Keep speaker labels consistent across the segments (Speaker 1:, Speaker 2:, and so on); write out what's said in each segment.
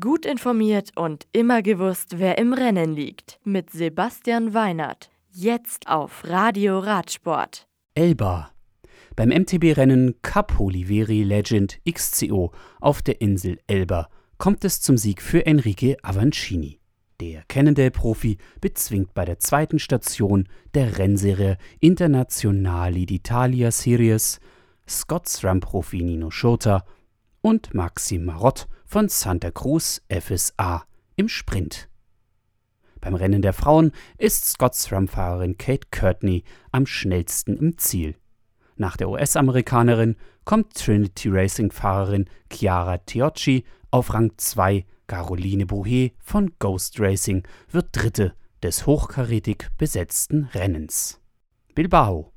Speaker 1: Gut informiert und immer gewusst, wer im Rennen liegt. Mit Sebastian Weinert. Jetzt auf Radio Radsport.
Speaker 2: Elba. Beim MTB-Rennen Cup Oliveri Legend XCO auf der Insel Elba kommt es zum Sieg für Enrique Avancini. Der Cannondale-Profi bezwingt bei der zweiten Station der Rennserie Internazionali d'Italia Series Scots Ram-Profi Nino Schurter und Maxim Marott von Santa Cruz FSA im Sprint. Beim Rennen der Frauen ist Scots Ram-Fahrerin Kate Courtney am schnellsten im Ziel. Nach der US-Amerikanerin kommt Trinity Racing-Fahrerin Chiara Tiocci auf Rang 2. Caroline Bouhet von Ghost Racing wird Dritte des hochkarätig besetzten Rennens. Bilbao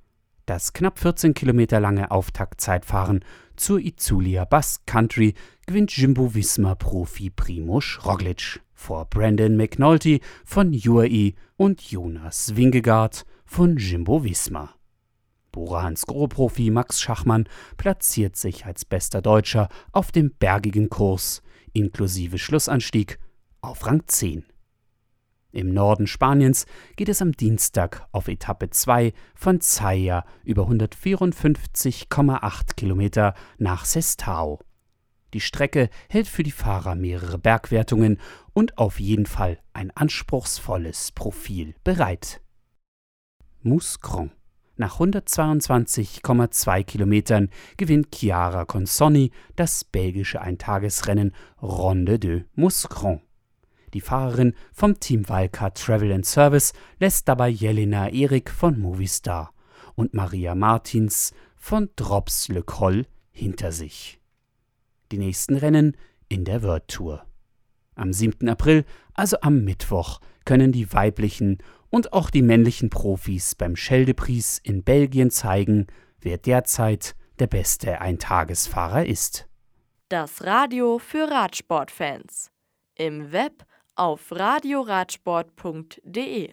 Speaker 2: das knapp 14 Kilometer lange Auftaktzeitfahren zur Itzulia Bass Country gewinnt Jimbo Visma Profi Primoz Roglic vor Brandon McNulty von UAE und Jonas Wingegaard von Jimbo Visma. Bora Hansgrohe Profi Max Schachmann platziert sich als bester Deutscher auf dem bergigen Kurs inklusive Schlussanstieg auf Rang 10. Im Norden Spaniens geht es am Dienstag auf Etappe 2 von Zaya über 154,8 Kilometer nach Sestao. Die Strecke hält für die Fahrer mehrere Bergwertungen und auf jeden Fall ein anspruchsvolles Profil bereit. Mouscron. Nach 122,2 Kilometern gewinnt Chiara Consonni das belgische Eintagesrennen Ronde de Mouscron. Die Fahrerin vom Team Wildcard Travel and Service lässt dabei Jelena Erik von Movistar und Maria Martins von Drops Le Col hinter sich. Die nächsten Rennen in der World Tour. Am 7. April, also am Mittwoch, können die weiblichen und auch die männlichen Profis beim Scheldepries in Belgien zeigen, wer derzeit der beste Eintagesfahrer ist.
Speaker 1: Das Radio für Radsportfans. Im Web auf radioradsport.de